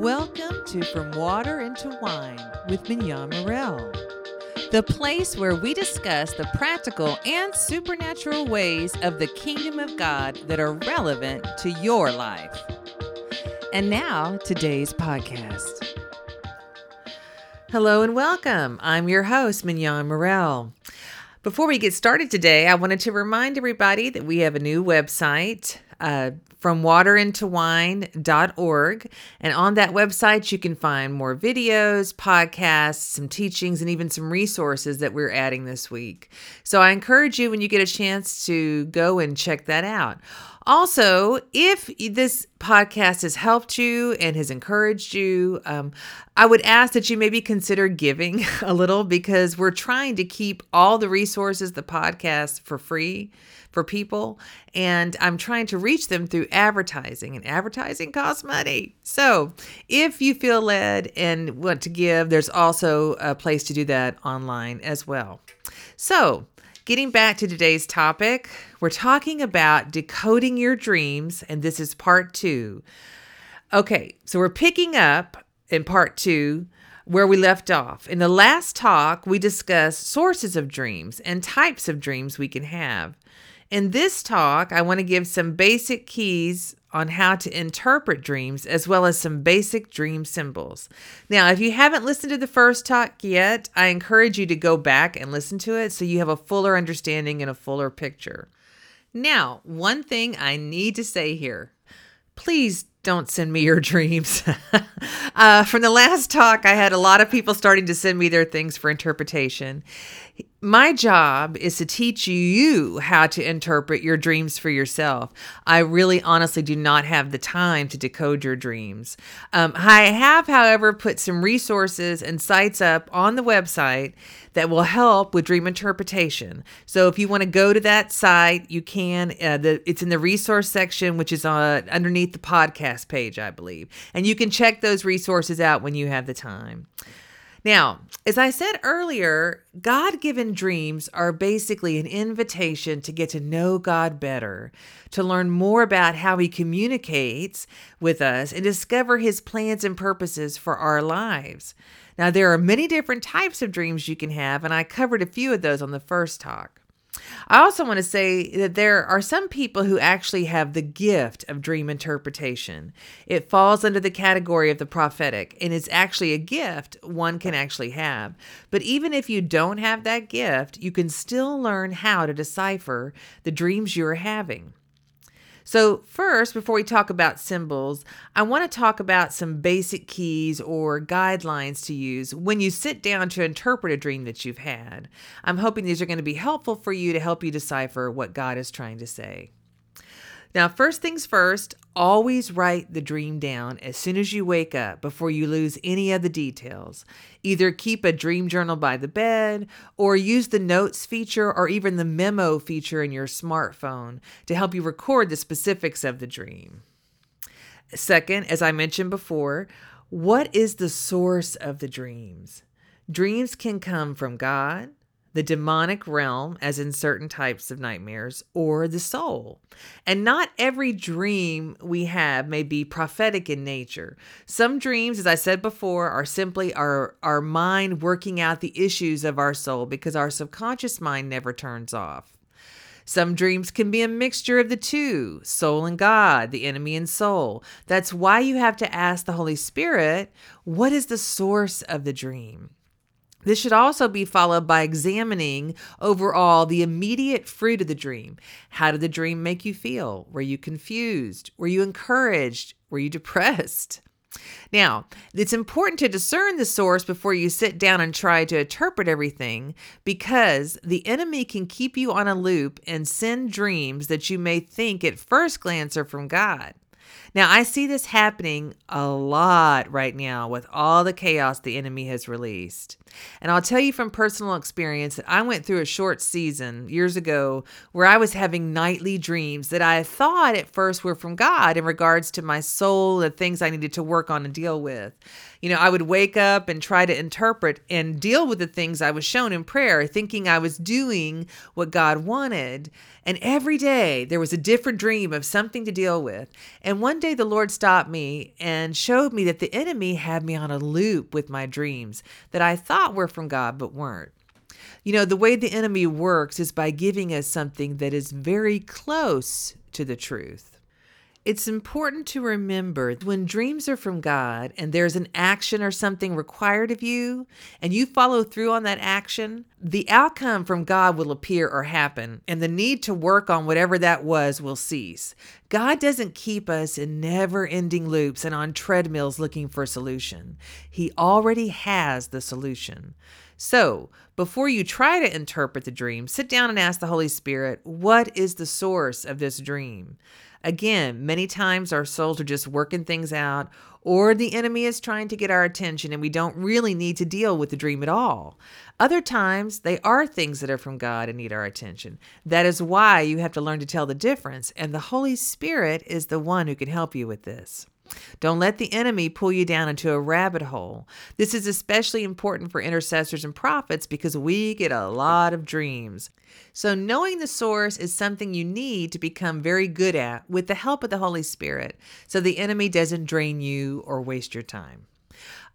Welcome to From Water into Wine with Mignon Morel, the place where we discuss the practical and supernatural ways of the kingdom of God that are relevant to your life. And now, today's podcast. Hello and welcome. I'm your host, Mignon Morel. Before we get started today, I wanted to remind everybody that we have a new website, uh, from waterinToWine.org. And on that website, you can find more videos, podcasts, some teachings, and even some resources that we're adding this week. So I encourage you when you get a chance to go and check that out. Also, if this podcast has helped you and has encouraged you, um, I would ask that you maybe consider giving a little because we're trying to keep all the resources, the podcast for free for people. And I'm trying to reach them through advertising, and advertising costs money. So if you feel led and want to give, there's also a place to do that online as well. So, Getting back to today's topic, we're talking about decoding your dreams, and this is part two. Okay, so we're picking up in part two where we left off. In the last talk, we discussed sources of dreams and types of dreams we can have. In this talk, I want to give some basic keys on how to interpret dreams as well as some basic dream symbols. Now, if you haven't listened to the first talk yet, I encourage you to go back and listen to it so you have a fuller understanding and a fuller picture. Now, one thing I need to say here please don't send me your dreams. uh, from the last talk, I had a lot of people starting to send me their things for interpretation. My job is to teach you how to interpret your dreams for yourself. I really honestly do not have the time to decode your dreams. Um, I have, however, put some resources and sites up on the website that will help with dream interpretation. So if you want to go to that site, you can. Uh, the, it's in the resource section, which is uh, underneath the podcast page, I believe. And you can check those resources out when you have the time. Now, as I said earlier, God given dreams are basically an invitation to get to know God better, to learn more about how He communicates with us, and discover His plans and purposes for our lives. Now, there are many different types of dreams you can have, and I covered a few of those on the first talk. I also want to say that there are some people who actually have the gift of dream interpretation. It falls under the category of the prophetic and it's actually a gift one can actually have. But even if you don't have that gift, you can still learn how to decipher the dreams you're having. So, first, before we talk about symbols, I want to talk about some basic keys or guidelines to use when you sit down to interpret a dream that you've had. I'm hoping these are going to be helpful for you to help you decipher what God is trying to say. Now, first things first, always write the dream down as soon as you wake up before you lose any of the details. Either keep a dream journal by the bed or use the notes feature or even the memo feature in your smartphone to help you record the specifics of the dream. Second, as I mentioned before, what is the source of the dreams? Dreams can come from God, the demonic realm, as in certain types of nightmares, or the soul. And not every dream we have may be prophetic in nature. Some dreams, as I said before, are simply our, our mind working out the issues of our soul because our subconscious mind never turns off. Some dreams can be a mixture of the two soul and God, the enemy and soul. That's why you have to ask the Holy Spirit, what is the source of the dream? This should also be followed by examining overall the immediate fruit of the dream. How did the dream make you feel? Were you confused? Were you encouraged? Were you depressed? Now, it's important to discern the source before you sit down and try to interpret everything because the enemy can keep you on a loop and send dreams that you may think at first glance are from God. Now, I see this happening a lot right now with all the chaos the enemy has released. And I'll tell you from personal experience that I went through a short season years ago where I was having nightly dreams that I thought at first were from God in regards to my soul, the things I needed to work on and deal with. You know, I would wake up and try to interpret and deal with the things I was shown in prayer, thinking I was doing what God wanted. And every day there was a different dream of something to deal with. And one day the Lord stopped me and showed me that the enemy had me on a loop with my dreams that I thought were from God but weren't. You know, the way the enemy works is by giving us something that is very close to the truth. It's important to remember when dreams are from God and there's an action or something required of you, and you follow through on that action, the outcome from God will appear or happen, and the need to work on whatever that was will cease. God doesn't keep us in never ending loops and on treadmills looking for a solution, He already has the solution. So, before you try to interpret the dream, sit down and ask the Holy Spirit, What is the source of this dream? Again, many times our souls are just working things out, or the enemy is trying to get our attention and we don't really need to deal with the dream at all. Other times, they are things that are from God and need our attention. That is why you have to learn to tell the difference, and the Holy Spirit is the one who can help you with this. Don't let the enemy pull you down into a rabbit hole. This is especially important for intercessors and prophets because we get a lot of dreams. So, knowing the source is something you need to become very good at with the help of the Holy Spirit so the enemy doesn't drain you or waste your time.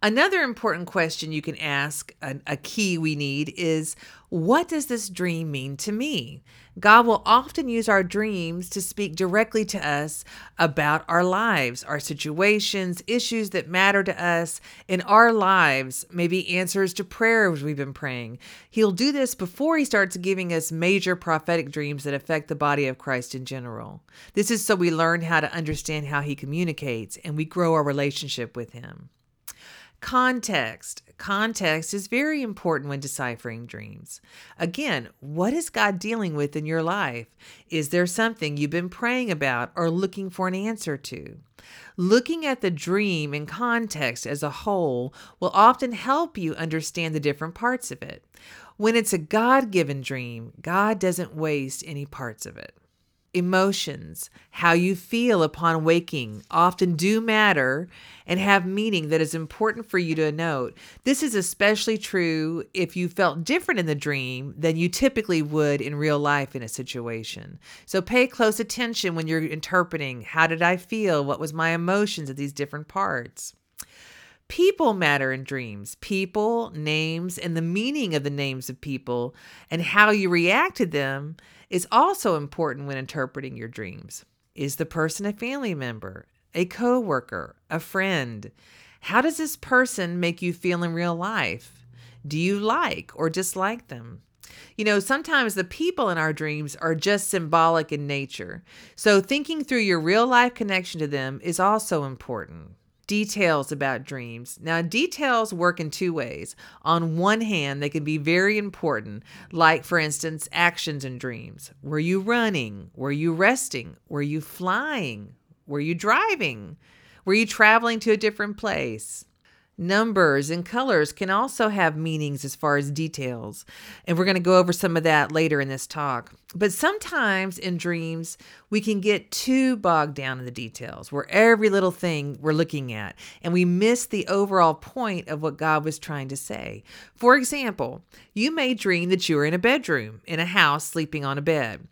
Another important question you can ask, a, a, key we need, is what does this dream mean to me? God will often use our dreams to speak directly to us about our lives, our situations, issues that matter to us in our lives, maybe answers to prayers we've been praying. He'll do this before he starts giving us major prophetic dreams that affect the body of Christ in general. This is so we learn how to understand how he communicates and we grow our relationship with him. Context. Context is very important when deciphering dreams. Again, what is God dealing with in your life? Is there something you've been praying about or looking for an answer to? Looking at the dream in context as a whole will often help you understand the different parts of it. When it's a God given dream, God doesn't waste any parts of it. Emotions, how you feel upon waking, often do matter and have meaning that is important for you to note. This is especially true if you felt different in the dream than you typically would in real life in a situation. So pay close attention when you're interpreting how did I feel? What was my emotions at these different parts? People matter in dreams. People, names, and the meaning of the names of people and how you react to them is also important when interpreting your dreams. Is the person a family member, a coworker, a friend? How does this person make you feel in real life? Do you like or dislike them? You know, sometimes the people in our dreams are just symbolic in nature. So, thinking through your real life connection to them is also important details about dreams. Now, details work in two ways. On one hand, they can be very important, like, for instance, actions in dreams. Were you running? Were you resting? Were you flying? Were you driving? Were you traveling to a different place? Numbers and colors can also have meanings as far as details. And we're going to go over some of that later in this talk. But sometimes in dreams, we can get too bogged down in the details where every little thing we're looking at and we miss the overall point of what God was trying to say. For example, you may dream that you are in a bedroom in a house sleeping on a bed.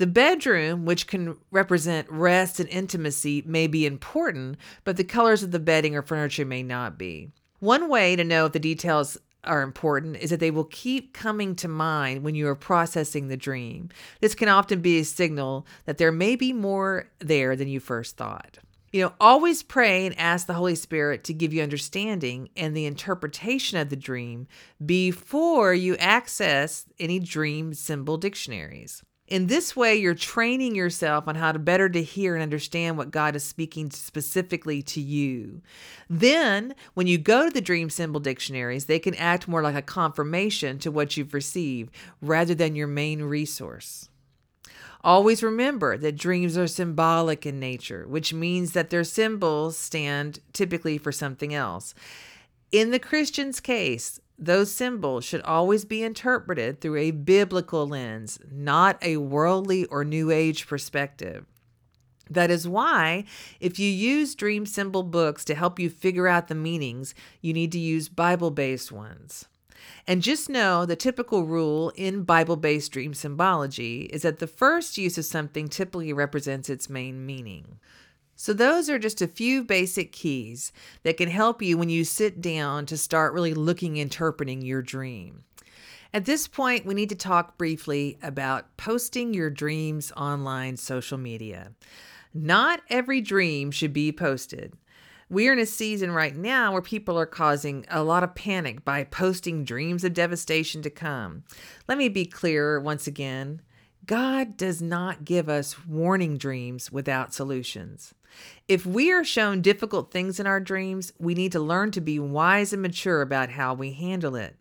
The bedroom, which can represent rest and intimacy, may be important, but the colors of the bedding or furniture may not be. One way to know if the details are important is that they will keep coming to mind when you are processing the dream. This can often be a signal that there may be more there than you first thought. You know, always pray and ask the Holy Spirit to give you understanding and the interpretation of the dream before you access any dream symbol dictionaries. In this way, you're training yourself on how to better to hear and understand what God is speaking specifically to you. Then, when you go to the dream symbol dictionaries, they can act more like a confirmation to what you've received rather than your main resource. Always remember that dreams are symbolic in nature, which means that their symbols stand typically for something else. In the Christian's case, those symbols should always be interpreted through a biblical lens, not a worldly or new age perspective. That is why, if you use dream symbol books to help you figure out the meanings, you need to use Bible based ones. And just know the typical rule in Bible based dream symbology is that the first use of something typically represents its main meaning. So, those are just a few basic keys that can help you when you sit down to start really looking, interpreting your dream. At this point, we need to talk briefly about posting your dreams online social media. Not every dream should be posted. We're in a season right now where people are causing a lot of panic by posting dreams of devastation to come. Let me be clear once again God does not give us warning dreams without solutions. If we are shown difficult things in our dreams, we need to learn to be wise and mature about how we handle it.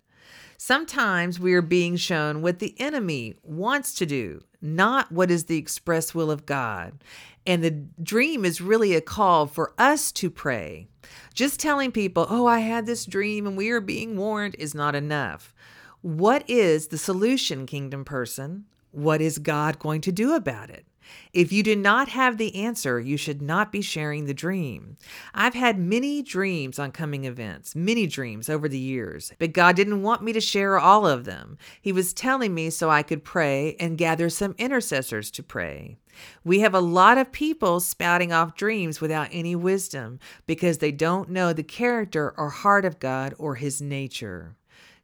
Sometimes we are being shown what the enemy wants to do, not what is the express will of God. And the dream is really a call for us to pray. Just telling people, oh, I had this dream and we are being warned is not enough. What is the solution, kingdom person? What is God going to do about it? If you do not have the answer, you should not be sharing the dream. I've had many dreams on coming events, many dreams over the years, but God didn't want me to share all of them. He was telling me so I could pray and gather some intercessors to pray. We have a lot of people spouting off dreams without any wisdom because they don't know the character or heart of God or his nature.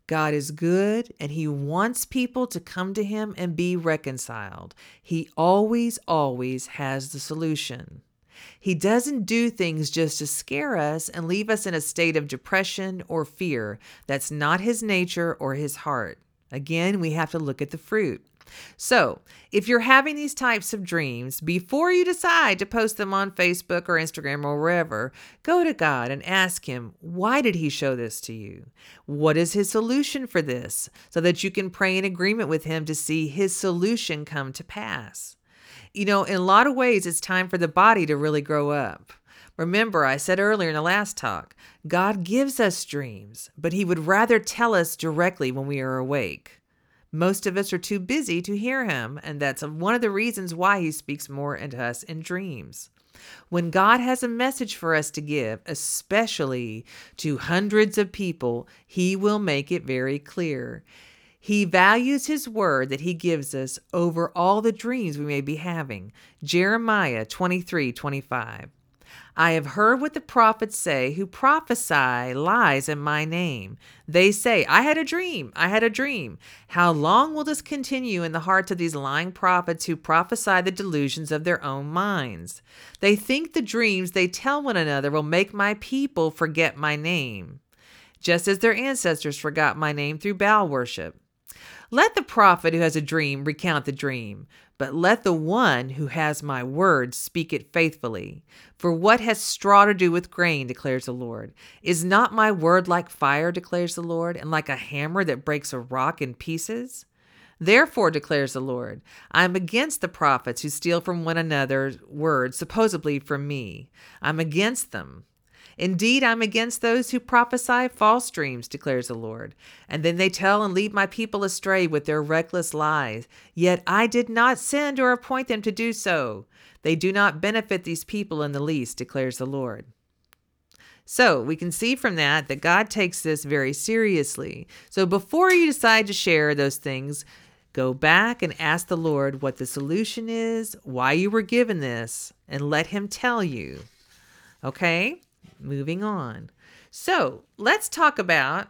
God is good and He wants people to come to Him and be reconciled. He always, always has the solution. He doesn't do things just to scare us and leave us in a state of depression or fear. That's not His nature or His heart. Again, we have to look at the fruit. So, if you're having these types of dreams, before you decide to post them on Facebook or Instagram or wherever, go to God and ask Him, why did He show this to you? What is His solution for this? So that you can pray in agreement with Him to see His solution come to pass. You know, in a lot of ways, it's time for the body to really grow up. Remember, I said earlier in the last talk, God gives us dreams, but He would rather tell us directly when we are awake. Most of us are too busy to hear him, and that's one of the reasons why he speaks more into us in dreams. When God has a message for us to give, especially to hundreds of people, he will make it very clear. He values his word that he gives us over all the dreams we may be having. Jeremiah 23 25. I have heard what the prophets say who prophesy lies in my name. They say, I had a dream, I had a dream. How long will this continue in the hearts of these lying prophets who prophesy the delusions of their own minds? They think the dreams they tell one another will make my people forget my name, just as their ancestors forgot my name through Baal worship. Let the prophet who has a dream recount the dream, but let the one who has my word speak it faithfully. For what has straw to do with grain, declares the Lord? Is not my word like fire, declares the Lord, and like a hammer that breaks a rock in pieces? Therefore, declares the Lord, I am against the prophets who steal from one another words, supposedly from me. I'm against them. Indeed, I'm against those who prophesy false dreams, declares the Lord. And then they tell and lead my people astray with their reckless lies. Yet I did not send or appoint them to do so. They do not benefit these people in the least, declares the Lord. So we can see from that that God takes this very seriously. So before you decide to share those things, go back and ask the Lord what the solution is, why you were given this, and let Him tell you. Okay? Moving on. So let's talk about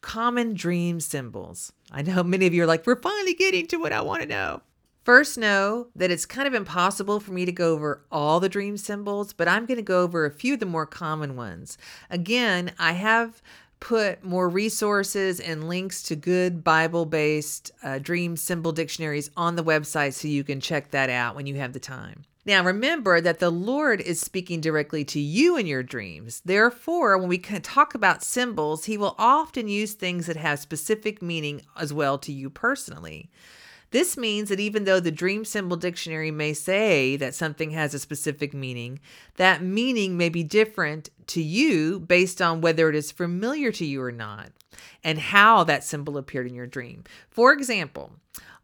common dream symbols. I know many of you are like, we're finally getting to what I want to know. First, know that it's kind of impossible for me to go over all the dream symbols, but I'm going to go over a few of the more common ones. Again, I have put more resources and links to good Bible based uh, dream symbol dictionaries on the website so you can check that out when you have the time. Now, remember that the Lord is speaking directly to you in your dreams. Therefore, when we talk about symbols, He will often use things that have specific meaning as well to you personally. This means that even though the Dream Symbol Dictionary may say that something has a specific meaning, that meaning may be different to you based on whether it is familiar to you or not and how that symbol appeared in your dream. For example,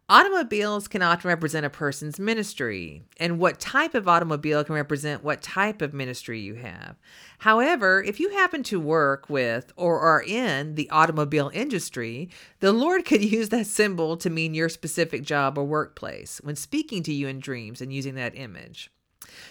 Automobiles can often represent a person's ministry, and what type of automobile can represent what type of ministry you have. However, if you happen to work with or are in the automobile industry, the Lord could use that symbol to mean your specific job or workplace when speaking to you in dreams and using that image.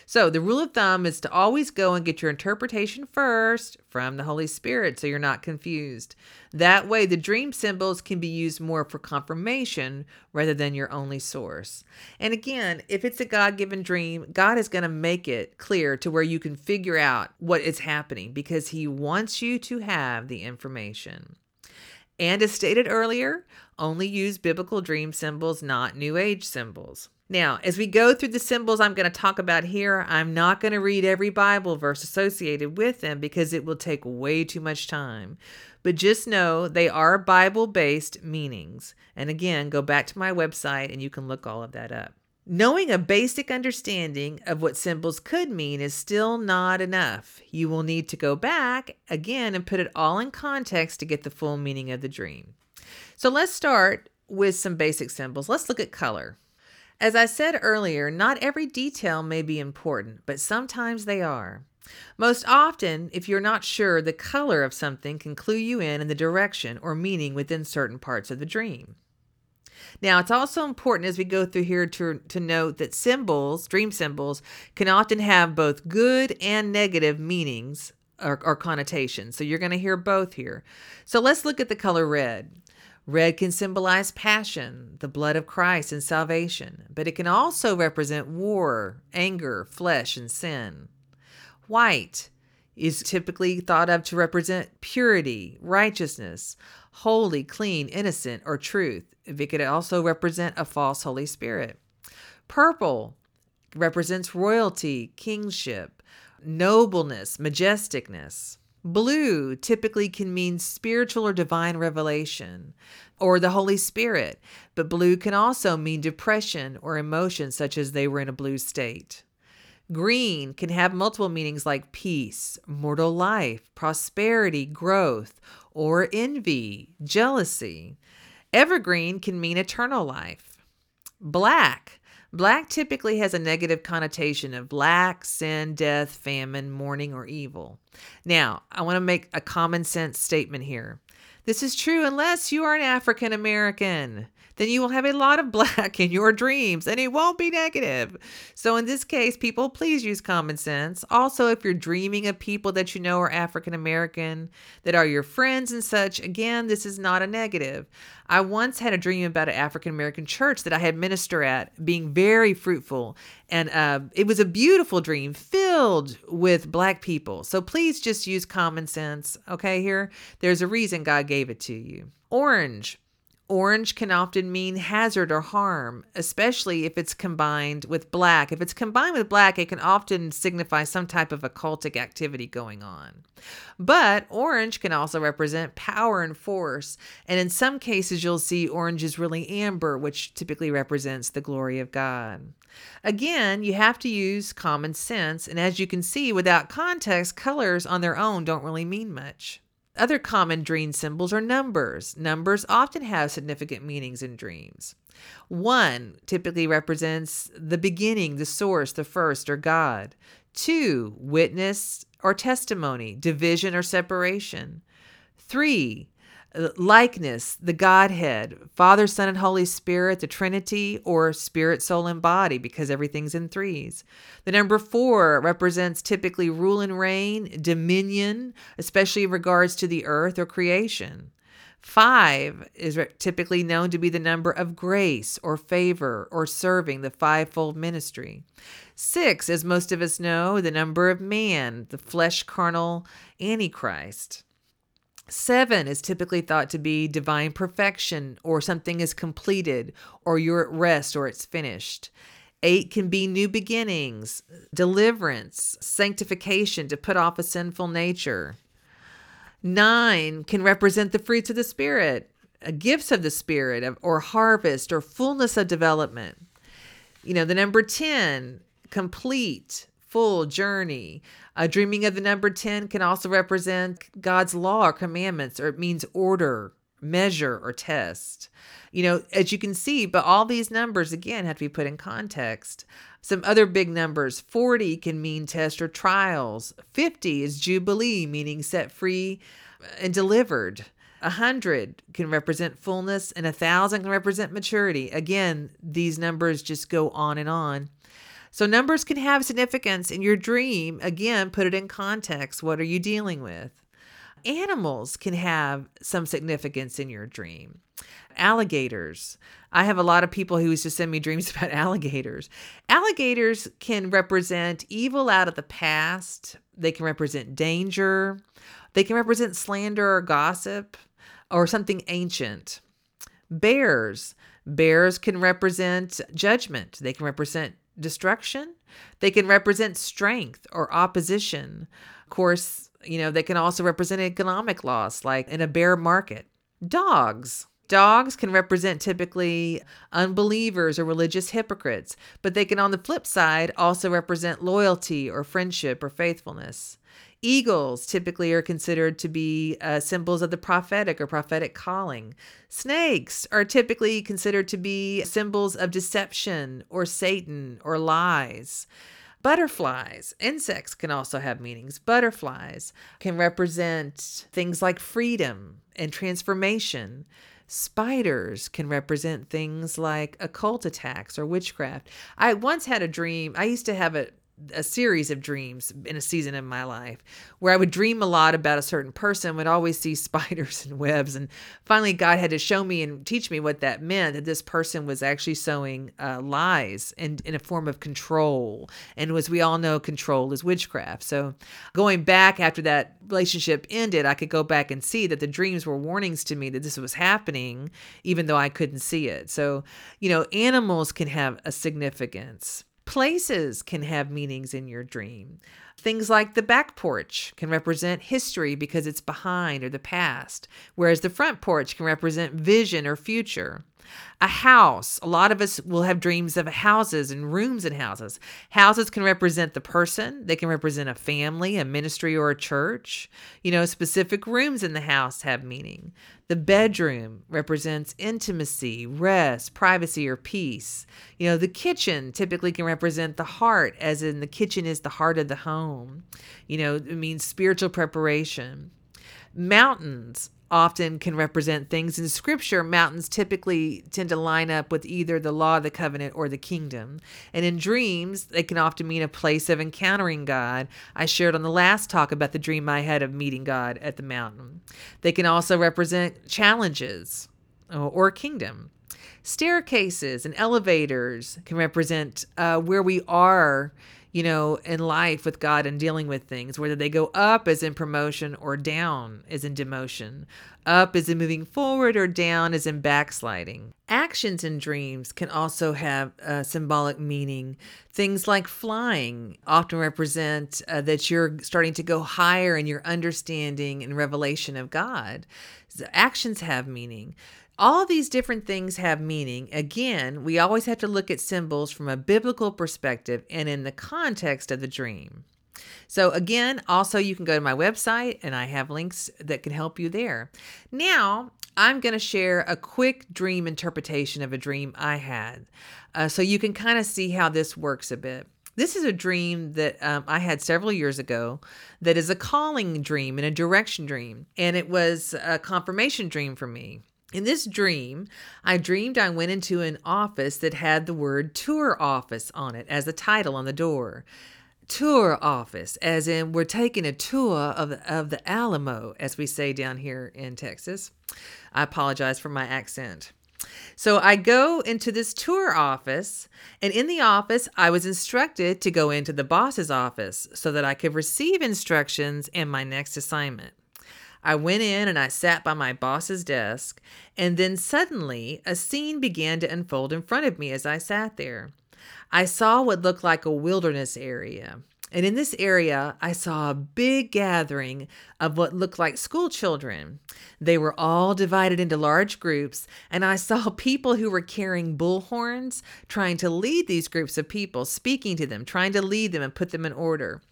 So, the rule of thumb is to always go and get your interpretation first from the Holy Spirit so you're not confused. That way, the dream symbols can be used more for confirmation rather than your only source. And again, if it's a God given dream, God is going to make it clear to where you can figure out what is happening because He wants you to have the information. And as stated earlier, only use biblical dream symbols, not New Age symbols. Now, as we go through the symbols I'm going to talk about here, I'm not going to read every Bible verse associated with them because it will take way too much time. But just know they are Bible based meanings. And again, go back to my website and you can look all of that up. Knowing a basic understanding of what symbols could mean is still not enough. You will need to go back again and put it all in context to get the full meaning of the dream. So let's start with some basic symbols. Let's look at color. As I said earlier, not every detail may be important, but sometimes they are. Most often, if you're not sure, the color of something can clue you in in the direction or meaning within certain parts of the dream. Now, it's also important as we go through here to, to note that symbols, dream symbols, can often have both good and negative meanings or, or connotations. So you're going to hear both here. So let's look at the color red. Red can symbolize passion, the blood of Christ, and salvation, but it can also represent war, anger, flesh, and sin. White is typically thought of to represent purity, righteousness, holy, clean, innocent, or truth. It could also represent a false Holy Spirit. Purple represents royalty, kingship, nobleness, majesticness. Blue typically can mean spiritual or divine revelation or the Holy Spirit, but blue can also mean depression or emotion, such as they were in a blue state. Green can have multiple meanings like peace, mortal life, prosperity, growth, or envy, jealousy. Evergreen can mean eternal life. Black Black typically has a negative connotation of lack, sin, death, famine, mourning, or evil. Now, I want to make a common sense statement here. This is true unless you are an African American then you will have a lot of black in your dreams and it won't be negative. So, in this case, people, please use common sense. Also, if you're dreaming of people that you know are African American, that are your friends and such, again, this is not a negative. I once had a dream about an African American church that I had minister at being very fruitful. And uh, it was a beautiful dream filled with black people. So please just use common sense. Okay, here, there's a reason God gave it to you. Orange. Orange can often mean hazard or harm, especially if it's combined with black. If it's combined with black, it can often signify some type of occultic activity going on. But orange can also represent power and force, and in some cases, you'll see orange is really amber, which typically represents the glory of God. Again, you have to use common sense, and as you can see, without context, colors on their own don't really mean much. Other common dream symbols are numbers. Numbers often have significant meanings in dreams. One typically represents the beginning, the source, the first, or God. Two, witness or testimony, division or separation. Three, Uh, likeness, the Godhead, Father, Son, and Holy Spirit, the Trinity, or Spirit, Soul, and Body, because everything's in threes. The number four represents typically rule and reign, dominion, especially in regards to the earth or creation. Five is typically known to be the number of grace or favor or serving the fivefold ministry. Six, as most of us know, the number of man, the flesh carnal Antichrist. Seven is typically thought to be divine perfection, or something is completed, or you're at rest, or it's finished. Eight can be new beginnings, deliverance, sanctification to put off a sinful nature. Nine can represent the fruits of the Spirit, uh, gifts of the Spirit, or harvest, or fullness of development. You know, the number 10, complete, full journey. Uh, dreaming of the number 10 can also represent God's law or commandments, or it means order, measure, or test. You know, as you can see, but all these numbers, again, have to be put in context. Some other big numbers 40 can mean test or trials, 50 is jubilee, meaning set free and delivered. A hundred can represent fullness, and a thousand can represent maturity. Again, these numbers just go on and on. So numbers can have significance in your dream. Again, put it in context. What are you dealing with? Animals can have some significance in your dream. Alligators. I have a lot of people who used to send me dreams about alligators. Alligators can represent evil out of the past, they can represent danger, they can represent slander or gossip or something ancient. Bears. Bears can represent judgment, they can represent destruction, they can represent strength or opposition. Of course, you know, they can also represent economic loss, like in a bear market. Dogs. Dogs can represent typically unbelievers or religious hypocrites, but they can, on the flip side, also represent loyalty or friendship or faithfulness. Eagles typically are considered to be uh, symbols of the prophetic or prophetic calling. Snakes are typically considered to be symbols of deception or Satan or lies. Butterflies, insects can also have meanings. Butterflies can represent things like freedom and transformation. Spiders can represent things like occult attacks or witchcraft. I once had a dream. I used to have a a series of dreams in a season of my life where I would dream a lot about a certain person, would always see spiders and webs. And finally, God had to show me and teach me what that meant that this person was actually sowing uh, lies and in a form of control. And as we all know, control is witchcraft. So going back after that relationship ended, I could go back and see that the dreams were warnings to me that this was happening, even though I couldn't see it. So, you know, animals can have a significance. Places can have meanings in your dream. Things like the back porch can represent history because it's behind or the past, whereas the front porch can represent vision or future. A house, a lot of us will have dreams of houses and rooms in houses. Houses can represent the person, they can represent a family, a ministry, or a church. You know, specific rooms in the house have meaning. The bedroom represents intimacy, rest, privacy, or peace. You know, the kitchen typically can represent the heart, as in the kitchen is the heart of the home. You know, it means spiritual preparation. Mountains often can represent things in scripture. Mountains typically tend to line up with either the law of the covenant or the kingdom. And in dreams they can often mean a place of encountering god. I shared on the last talk about the dream i had of meeting god at the mountain. They can also represent challenges uh, or kingdom. Staircases and elevators can represent uh, where we are you know, in life with God and dealing with things, whether they go up as in promotion or down as in demotion, up as in moving forward or down as in backsliding. Actions and dreams can also have symbolic meaning. Things like flying often represent uh, that you're starting to go higher in your understanding and revelation of God. So actions have meaning all these different things have meaning. Again, we always have to look at symbols from a biblical perspective and in the context of the dream. So, again, also you can go to my website and I have links that can help you there. Now, I'm going to share a quick dream interpretation of a dream I had uh, so you can kind of see how this works a bit. This is a dream that um, I had several years ago that is a calling dream and a direction dream. And it was a confirmation dream for me. In this dream, I dreamed I went into an office that had the word tour office on it as a title on the door. Tour office, as in we're taking a tour of the, of the Alamo, as we say down here in Texas. I apologize for my accent. So I go into this tour office, and in the office, I was instructed to go into the boss's office so that I could receive instructions in my next assignment. I went in and I sat by my boss's desk, and then suddenly a scene began to unfold in front of me as I sat there. I saw what looked like a wilderness area. And in this area, I saw a big gathering of what looked like school children. They were all divided into large groups, and I saw people who were carrying bullhorns trying to lead these groups of people, speaking to them, trying to lead them and put them in order.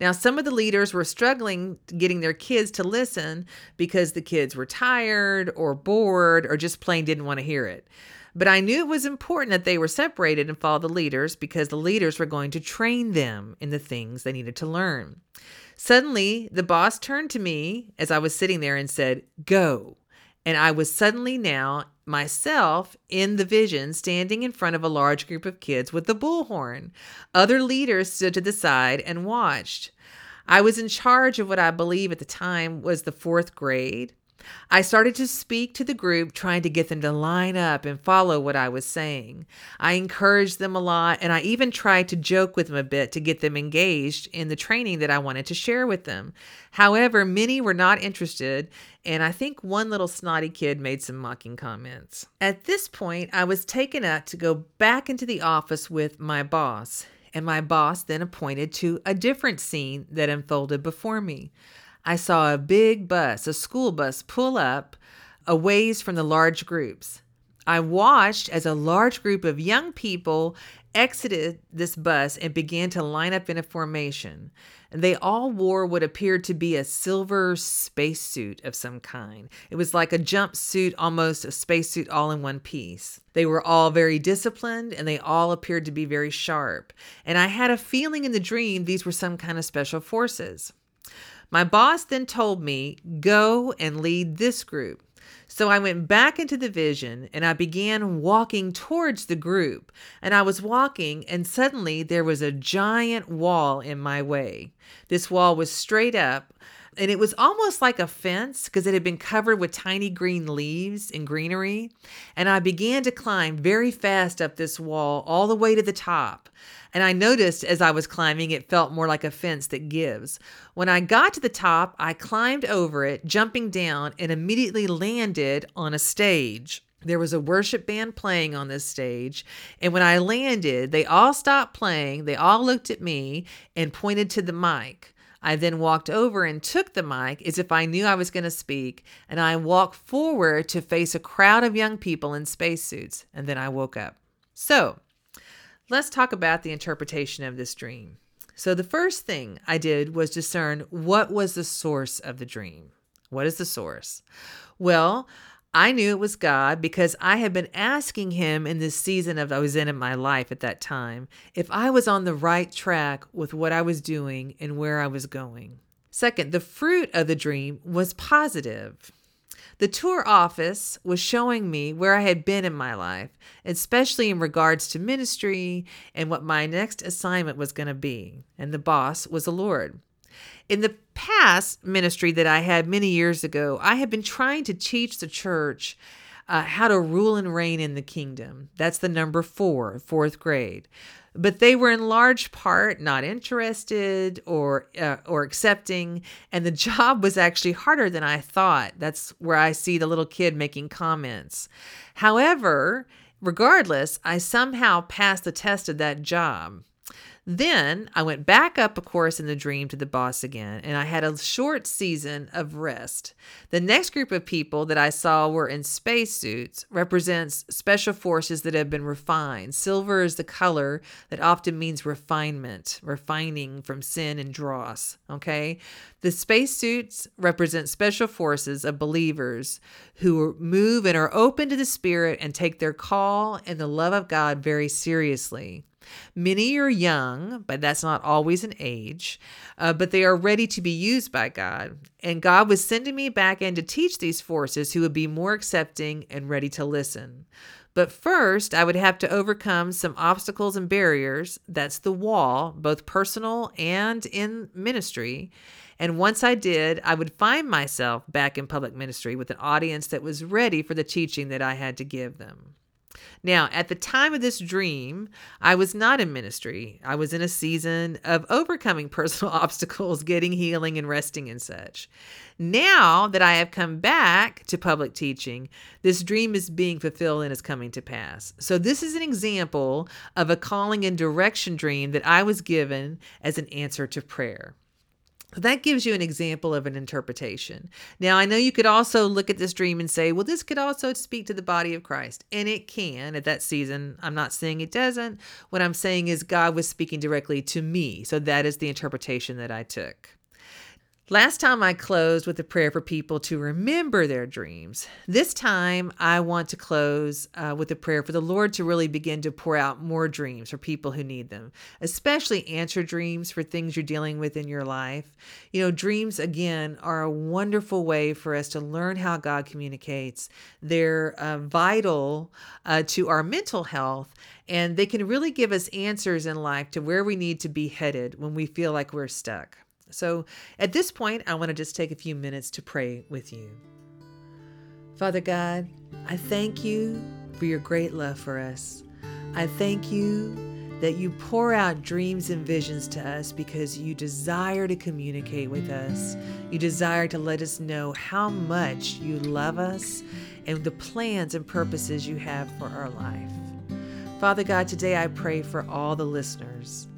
Now, some of the leaders were struggling getting their kids to listen because the kids were tired or bored or just plain didn't want to hear it. But I knew it was important that they were separated and follow the leaders because the leaders were going to train them in the things they needed to learn. Suddenly, the boss turned to me as I was sitting there and said, Go. and I was suddenly now myself in the vision standing in front of a large group of kids with the bullhorn. Other leaders stood to the side and watched. I was in charge of what I believe at the time was the fourth grade. I started to speak to the group, trying to get them to line up and follow what I was saying. I encouraged them a lot, and I even tried to joke with them a bit to get them engaged in the training that I wanted to share with them. However, many were not interested, and I think one little snotty kid made some mocking comments. At this point, I was taken up to go back into the office with my boss, and my boss then appointed to a different scene that unfolded before me. I saw a big bus, a school bus, pull up a ways from the large groups. I watched as a large group of young people exited this bus and began to line up in a formation. They all wore what appeared to be a silver spacesuit of some kind. It was like a jumpsuit, almost a spacesuit, all in one piece. They were all very disciplined and they all appeared to be very sharp. And I had a feeling in the dream these were some kind of special forces. My boss then told me, go and lead this group. So I went back into the vision and I began walking towards the group. And I was walking, and suddenly there was a giant wall in my way. This wall was straight up, and it was almost like a fence because it had been covered with tiny green leaves and greenery. And I began to climb very fast up this wall all the way to the top. And I noticed as I was climbing, it felt more like a fence that gives. When I got to the top, I climbed over it, jumping down, and immediately landed on a stage. There was a worship band playing on this stage. And when I landed, they all stopped playing. They all looked at me and pointed to the mic. I then walked over and took the mic as if I knew I was going to speak, and I walked forward to face a crowd of young people in spacesuits, and then I woke up. So, let's talk about the interpretation of this dream. So, the first thing I did was discern what was the source of the dream. What is the source? Well, I knew it was God because I had been asking him in this season of I was in in my life at that time if I was on the right track with what I was doing and where I was going. Second, the fruit of the dream was positive. The tour office was showing me where I had been in my life, especially in regards to ministry and what my next assignment was going to be. And the boss was the Lord. In the past ministry that I had many years ago, I had been trying to teach the church uh, how to rule and reign in the kingdom. That's the number four, fourth grade. But they were in large part not interested or uh, or accepting, and the job was actually harder than I thought. That's where I see the little kid making comments. However, regardless, I somehow passed the test of that job. Then I went back up of course in the dream to the boss again, and I had a short season of rest. The next group of people that I saw were in spacesuits, represents special forces that have been refined. Silver is the color that often means refinement, refining from sin and dross. Okay, the spacesuits represent special forces of believers who move and are open to the Spirit and take their call and the love of God very seriously. Many are young, but that's not always an age, uh, but they are ready to be used by God. And God was sending me back in to teach these forces who would be more accepting and ready to listen. But first, I would have to overcome some obstacles and barriers. That's the wall, both personal and in ministry. And once I did, I would find myself back in public ministry with an audience that was ready for the teaching that I had to give them. Now, at the time of this dream, I was not in ministry. I was in a season of overcoming personal obstacles, getting healing, and resting and such. Now that I have come back to public teaching, this dream is being fulfilled and is coming to pass. So, this is an example of a calling and direction dream that I was given as an answer to prayer. That gives you an example of an interpretation. Now, I know you could also look at this dream and say, well, this could also speak to the body of Christ. And it can at that season. I'm not saying it doesn't. What I'm saying is God was speaking directly to me. So that is the interpretation that I took. Last time I closed with a prayer for people to remember their dreams. This time I want to close uh, with a prayer for the Lord to really begin to pour out more dreams for people who need them, especially answer dreams for things you're dealing with in your life. You know, dreams, again, are a wonderful way for us to learn how God communicates. They're uh, vital uh, to our mental health, and they can really give us answers in life to where we need to be headed when we feel like we're stuck. So at this point, I want to just take a few minutes to pray with you. Father God, I thank you for your great love for us. I thank you that you pour out dreams and visions to us because you desire to communicate with us. You desire to let us know how much you love us and the plans and purposes you have for our life. Father God, today I pray for all the listeners.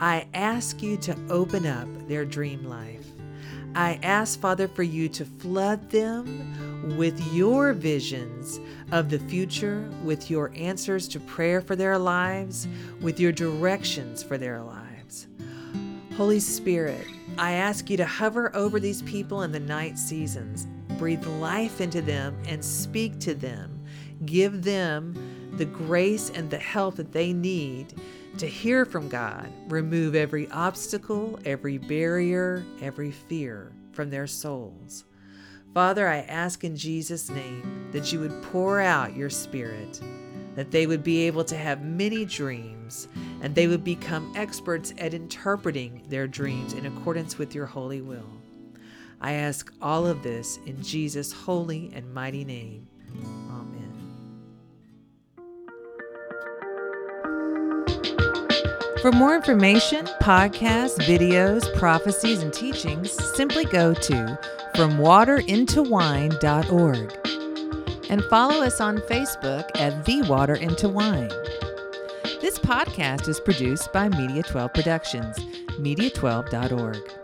I ask you to open up their dream life. I ask, Father, for you to flood them with your visions of the future, with your answers to prayer for their lives, with your directions for their lives. Holy Spirit, I ask you to hover over these people in the night seasons, breathe life into them, and speak to them. Give them the grace and the help that they need to hear from God, remove every obstacle, every barrier, every fear from their souls. Father, I ask in Jesus' name that you would pour out your Spirit, that they would be able to have many dreams, and they would become experts at interpreting their dreams in accordance with your holy will. I ask all of this in Jesus' holy and mighty name. For more information, podcasts, videos, prophecies, and teachings, simply go to FromWaterIntoWine.org and follow us on Facebook at The Water Into Wine. This podcast is produced by Media 12 Productions, media12.org.